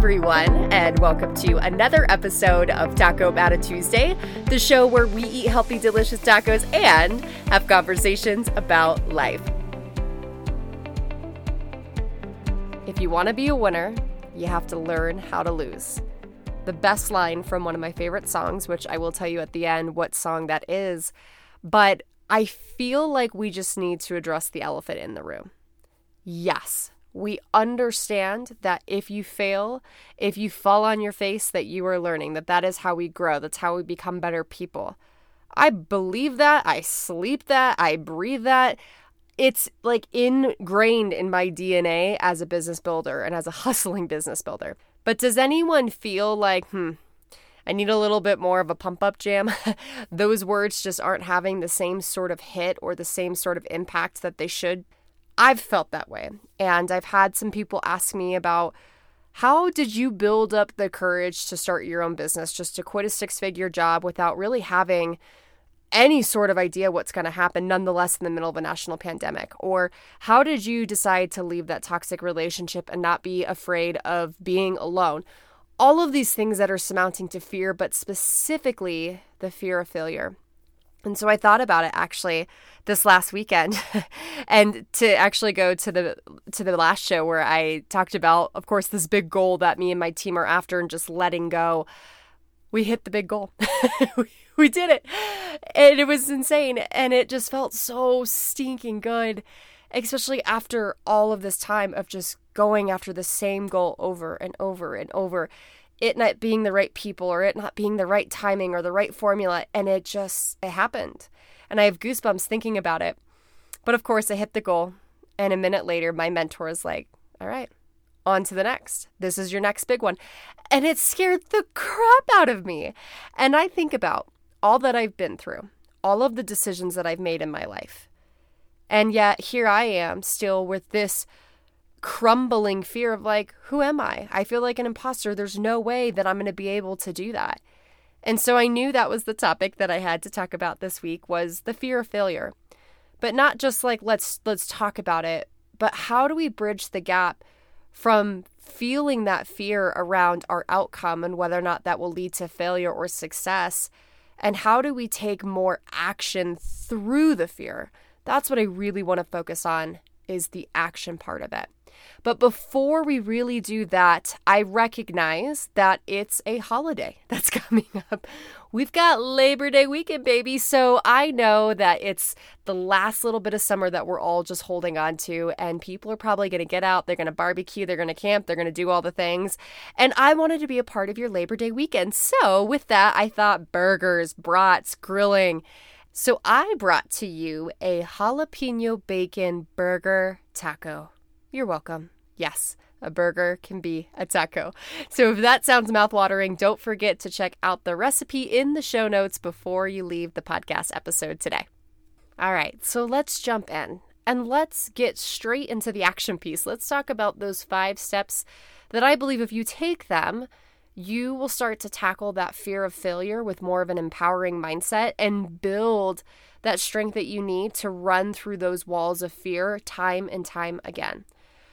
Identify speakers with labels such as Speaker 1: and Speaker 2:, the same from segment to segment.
Speaker 1: everyone, and welcome to another episode of Taco Bata Tuesday, the show where we eat healthy, delicious tacos and have conversations about life. If you want to be a winner, you have to learn how to lose. The best line from one of my favorite songs, which I will tell you at the end what song that is, but I feel like we just need to address the elephant in the room. Yes, we understand that if you fail, if you fall on your face, that you are learning, that that is how we grow, that's how we become better people. I believe that. I sleep that. I breathe that. It's like ingrained in my DNA as a business builder and as a hustling business builder. But does anyone feel like, hmm, I need a little bit more of a pump up jam? Those words just aren't having the same sort of hit or the same sort of impact that they should I've felt that way. And I've had some people ask me about how did you build up the courage to start your own business, just to quit a six figure job without really having any sort of idea what's going to happen, nonetheless, in the middle of a national pandemic? Or how did you decide to leave that toxic relationship and not be afraid of being alone? All of these things that are surmounting to fear, but specifically the fear of failure. And so I thought about it actually this last weekend and to actually go to the to the last show where I talked about of course this big goal that me and my team are after and just letting go. We hit the big goal. we, did it. And it was insane and it just felt so stinking good especially after all of this time of just going after the same goal over and over and over it not being the right people or it not being the right timing or the right formula and it just it happened. And i have goosebumps thinking about it. But of course i hit the goal and a minute later my mentor is like all right on to the next. This is your next big one. And it scared the crap out of me. And i think about all that i've been through all of the decisions that i've made in my life. And yet here i am still with this crumbling fear of like, who am I? I feel like an imposter. There's no way that I'm going to be able to do that. And so I knew that was the topic that I had to talk about this week was the fear of failure. But not just like let's let's talk about it, but how do we bridge the gap from feeling that fear around our outcome and whether or not that will lead to failure or success? And how do we take more action through the fear? That's what I really want to focus on is the action part of it. But before we really do that, I recognize that it's a holiday that's coming up. We've got Labor Day weekend, baby. So I know that it's the last little bit of summer that we're all just holding on to. And people are probably going to get out. They're going to barbecue. They're going to camp. They're going to do all the things. And I wanted to be a part of your Labor Day weekend. So with that, I thought burgers, brats, grilling. So I brought to you a jalapeno bacon burger taco. You're welcome. Yes, a burger can be a taco. So if that sounds mouthwatering, don't forget to check out the recipe in the show notes before you leave the podcast episode today. All right, so let's jump in and let's get straight into the action piece. Let's talk about those five steps that I believe if you take them, you will start to tackle that fear of failure with more of an empowering mindset and build that strength that you need to run through those walls of fear time and time again.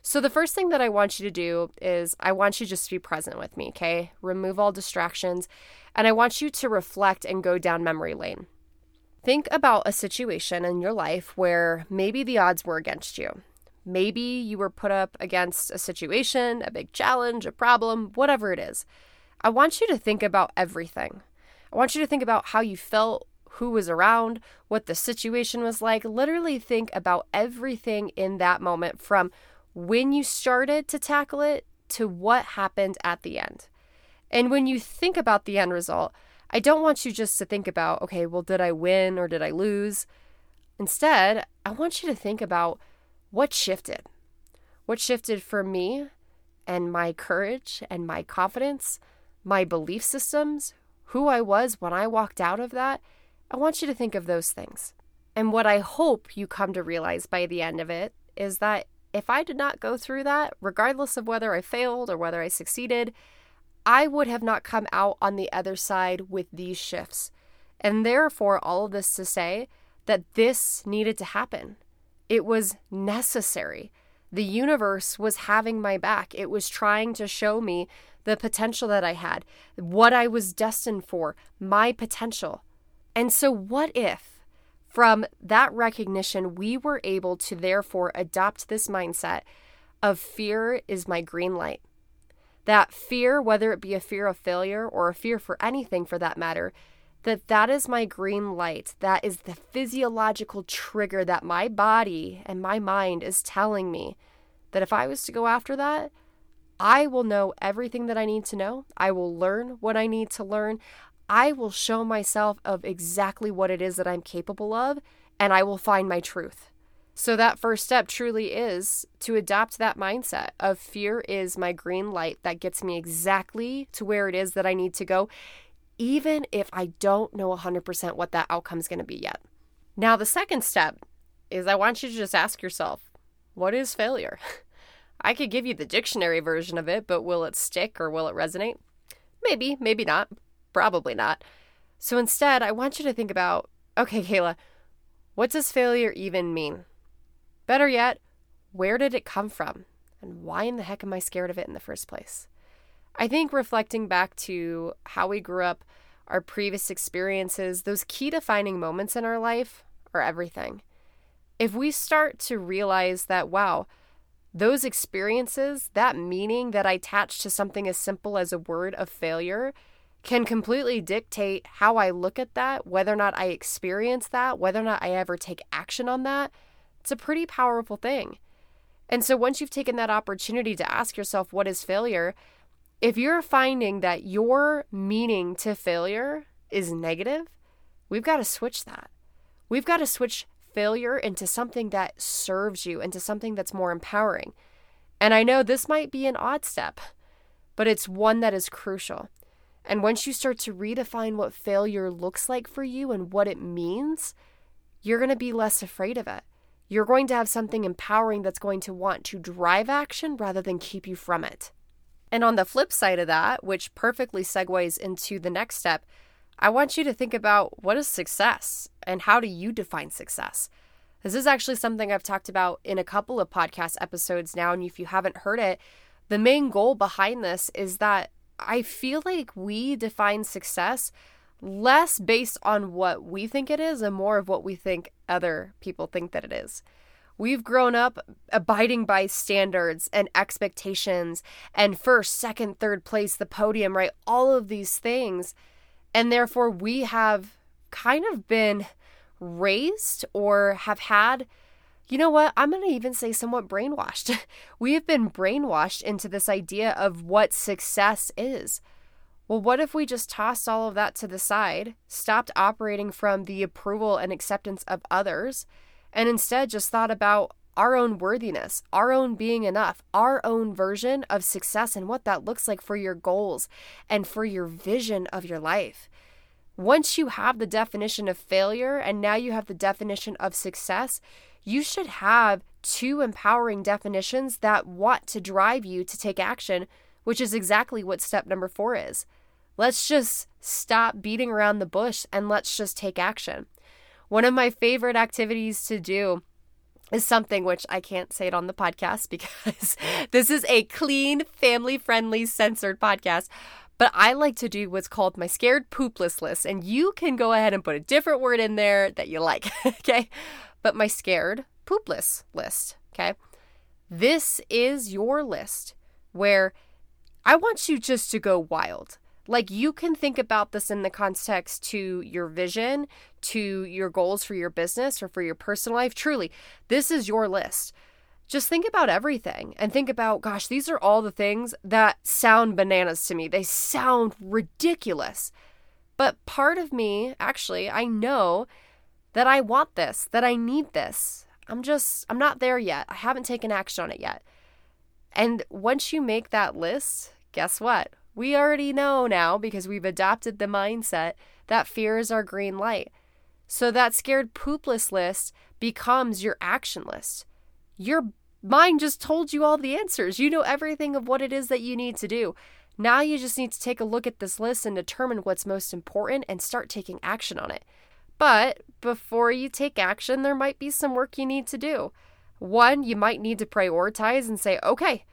Speaker 1: So, the first thing that I want you to do is I want you just to be present with me, okay? Remove all distractions, and I want you to reflect and go down memory lane. Think about a situation in your life where maybe the odds were against you. Maybe you were put up against a situation, a big challenge, a problem, whatever it is. I want you to think about everything. I want you to think about how you felt, who was around, what the situation was like. Literally think about everything in that moment from when you started to tackle it to what happened at the end. And when you think about the end result, I don't want you just to think about, okay, well, did I win or did I lose? Instead, I want you to think about what shifted. What shifted for me and my courage and my confidence, my belief systems, who I was when I walked out of that. I want you to think of those things. And what I hope you come to realize by the end of it is that if I did not go through that, regardless of whether I failed or whether I succeeded, I would have not come out on the other side with these shifts. And therefore, all of this to say that this needed to happen. It was necessary. The universe was having my back. It was trying to show me the potential that I had, what I was destined for, my potential. And so, what if from that recognition we were able to therefore adopt this mindset of fear is my green light? That fear, whether it be a fear of failure or a fear for anything for that matter, that that is my green light. That is the physiological trigger that my body and my mind is telling me that if I was to go after that, I will know everything that I need to know. I will learn what I need to learn. I will show myself of exactly what it is that I'm capable of, and I will find my truth. So, that first step truly is to adopt that mindset of fear is my green light that gets me exactly to where it is that I need to go, even if I don't know 100% what that outcome is going to be yet. Now, the second step is I want you to just ask yourself, what is failure? I could give you the dictionary version of it, but will it stick or will it resonate? Maybe, maybe not. Probably not. So instead, I want you to think about okay, Kayla, what does failure even mean? Better yet, where did it come from? And why in the heck am I scared of it in the first place? I think reflecting back to how we grew up, our previous experiences, those key defining moments in our life are everything. If we start to realize that, wow, those experiences, that meaning that I attach to something as simple as a word of failure, can completely dictate how I look at that, whether or not I experience that, whether or not I ever take action on that. It's a pretty powerful thing. And so once you've taken that opportunity to ask yourself, what is failure? If you're finding that your meaning to failure is negative, we've got to switch that. We've got to switch failure into something that serves you, into something that's more empowering. And I know this might be an odd step, but it's one that is crucial. And once you start to redefine what failure looks like for you and what it means, you're going to be less afraid of it. You're going to have something empowering that's going to want to drive action rather than keep you from it. And on the flip side of that, which perfectly segues into the next step, I want you to think about what is success and how do you define success? This is actually something I've talked about in a couple of podcast episodes now. And if you haven't heard it, the main goal behind this is that I feel like we define success less based on what we think it is and more of what we think other people think that it is. We've grown up abiding by standards and expectations and first, second, third place, the podium, right? All of these things. And therefore, we have kind of been raised or have had you know what? I'm going to even say somewhat brainwashed. we have been brainwashed into this idea of what success is. Well, what if we just tossed all of that to the side, stopped operating from the approval and acceptance of others, and instead just thought about our own worthiness, our own being enough, our own version of success and what that looks like for your goals and for your vision of your life? Once you have the definition of failure and now you have the definition of success, you should have two empowering definitions that want to drive you to take action, which is exactly what step number four is. Let's just stop beating around the bush and let's just take action. One of my favorite activities to do is something which I can't say it on the podcast because this is a clean, family friendly, censored podcast. But I like to do what's called my scared poopless list. And you can go ahead and put a different word in there that you like. okay but my scared poopless list. Okay. This is your list where I want you just to go wild. Like you can think about this in the context to your vision, to your goals for your business or for your personal life. Truly, this is your list. Just think about everything and think about, gosh, these are all the things that sound bananas to me. They sound ridiculous. But part of me, actually, I know that I want this, that I need this. I'm just, I'm not there yet. I haven't taken action on it yet. And once you make that list, guess what? We already know now because we've adopted the mindset that fear is our green light. So that scared poopless list becomes your action list. Your mind just told you all the answers. You know everything of what it is that you need to do. Now you just need to take a look at this list and determine what's most important and start taking action on it. But before you take action, there might be some work you need to do. One, you might need to prioritize and say, okay,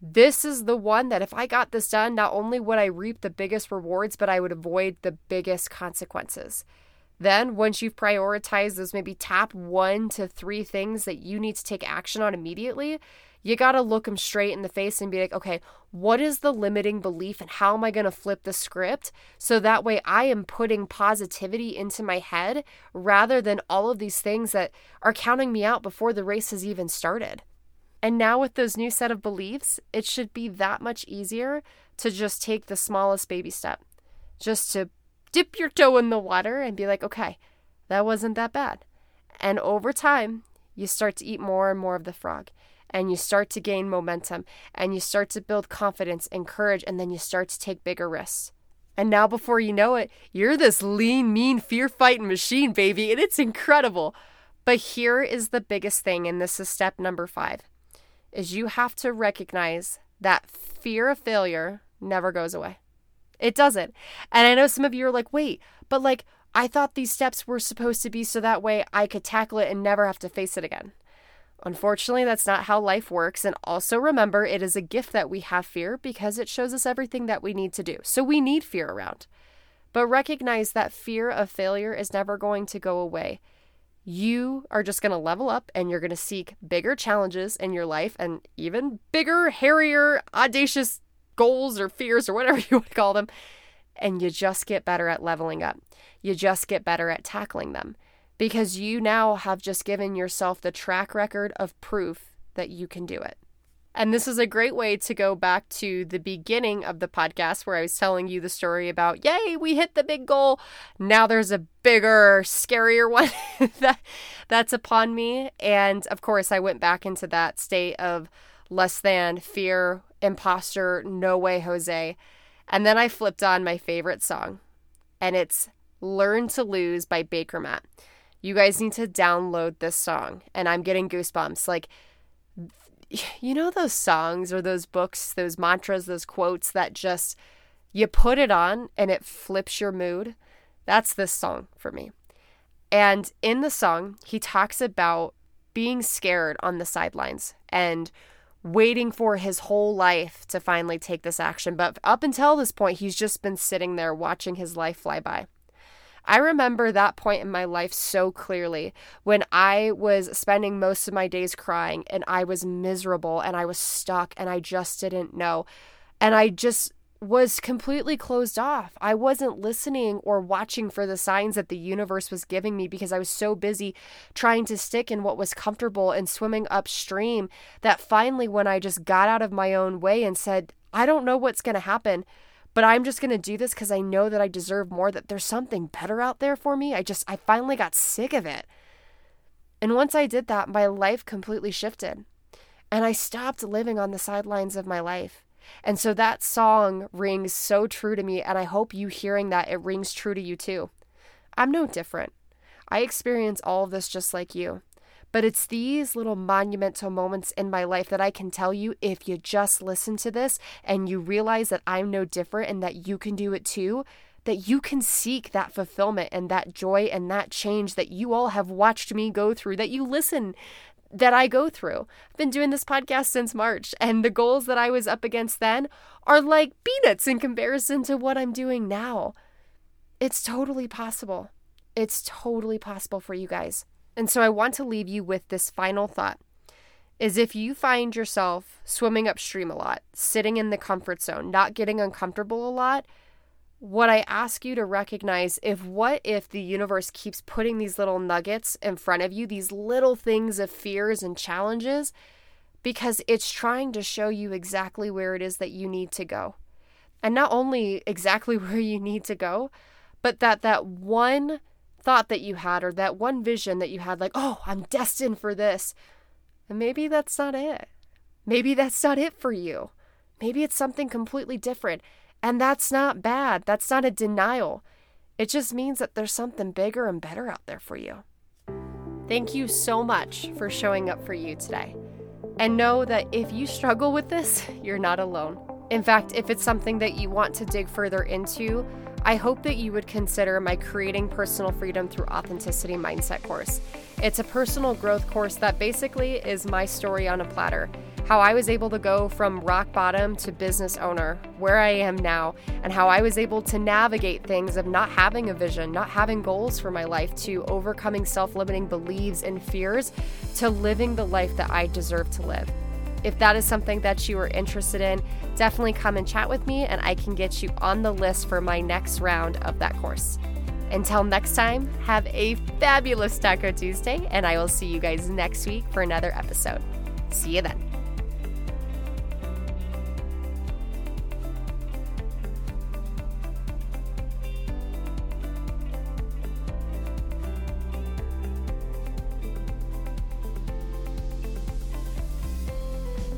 Speaker 1: this is the one that if I got this done, not only would I reap the biggest rewards, but I would avoid the biggest consequences. Then, once you've prioritized those maybe top one to three things that you need to take action on immediately, you got to look them straight in the face and be like, okay, what is the limiting belief and how am I going to flip the script so that way I am putting positivity into my head rather than all of these things that are counting me out before the race has even started. And now, with those new set of beliefs, it should be that much easier to just take the smallest baby step, just to dip your toe in the water and be like, okay, that wasn't that bad. And over time, you start to eat more and more of the frog, and you start to gain momentum, and you start to build confidence and courage, and then you start to take bigger risks. And now, before you know it, you're this lean, mean, fear fighting machine, baby, and it's incredible. But here is the biggest thing, and this is step number five is you have to recognize that fear of failure never goes away. It doesn't. And I know some of you are like, wait, but like, I thought these steps were supposed to be so that way I could tackle it and never have to face it again. Unfortunately, that's not how life works. And also remember, it is a gift that we have fear because it shows us everything that we need to do. So we need fear around. But recognize that fear of failure is never going to go away you are just going to level up and you're going to seek bigger challenges in your life and even bigger, hairier, audacious goals or fears or whatever you would call them. And you just get better at leveling up. You just get better at tackling them because you now have just given yourself the track record of proof that you can do it. And this is a great way to go back to the beginning of the podcast where I was telling you the story about, yay, we hit the big goal. Now there's a bigger, scarier one that, that's upon me. And of course, I went back into that state of less than, fear, imposter, no way, Jose. And then I flipped on my favorite song, and it's Learn to Lose by Bakermat. You guys need to download this song, and I'm getting goosebumps. Like, you know those songs or those books, those mantras, those quotes that just you put it on and it flips your mood? That's this song for me. And in the song, he talks about being scared on the sidelines and waiting for his whole life to finally take this action. But up until this point, he's just been sitting there watching his life fly by. I remember that point in my life so clearly when I was spending most of my days crying and I was miserable and I was stuck and I just didn't know. And I just was completely closed off. I wasn't listening or watching for the signs that the universe was giving me because I was so busy trying to stick in what was comfortable and swimming upstream that finally, when I just got out of my own way and said, I don't know what's going to happen, but I'm just going to do this because I know that I deserve more, that there's something better out there for me. I just, I finally got sick of it. And once I did that, my life completely shifted. And I stopped living on the sidelines of my life. And so that song rings so true to me. And I hope you hearing that, it rings true to you too. I'm no different. I experience all of this just like you. But it's these little monumental moments in my life that I can tell you if you just listen to this and you realize that I'm no different and that you can do it too, that you can seek that fulfillment and that joy and that change that you all have watched me go through, that you listen that I go through. I've been doing this podcast since March, and the goals that I was up against then are like peanuts in comparison to what I'm doing now. It's totally possible. It's totally possible for you guys. And so I want to leave you with this final thought is if you find yourself swimming upstream a lot, sitting in the comfort zone, not getting uncomfortable a lot, what I ask you to recognize if what if the universe keeps putting these little nuggets in front of you, these little things of fears and challenges, because it's trying to show you exactly where it is that you need to go. And not only exactly where you need to go, but that that one thought that you had or that one vision that you had, like, oh, I'm destined for this. And maybe that's not it. Maybe that's not it for you. Maybe it's something completely different. And that's not bad. That's not a denial. It just means that there's something bigger and better out there for you. Thank you so much for showing up for you today. And know that if you struggle with this, you're not alone. In fact, if it's something that you want to dig further into, I hope that you would consider my Creating Personal Freedom Through Authenticity Mindset course. It's a personal growth course that basically is my story on a platter how I was able to go from rock bottom to business owner, where I am now, and how I was able to navigate things of not having a vision, not having goals for my life, to overcoming self limiting beliefs and fears, to living the life that I deserve to live. If that is something that you are interested in, definitely come and chat with me, and I can get you on the list for my next round of that course. Until next time, have a fabulous Taco Tuesday, and I will see you guys next week for another episode. See you then.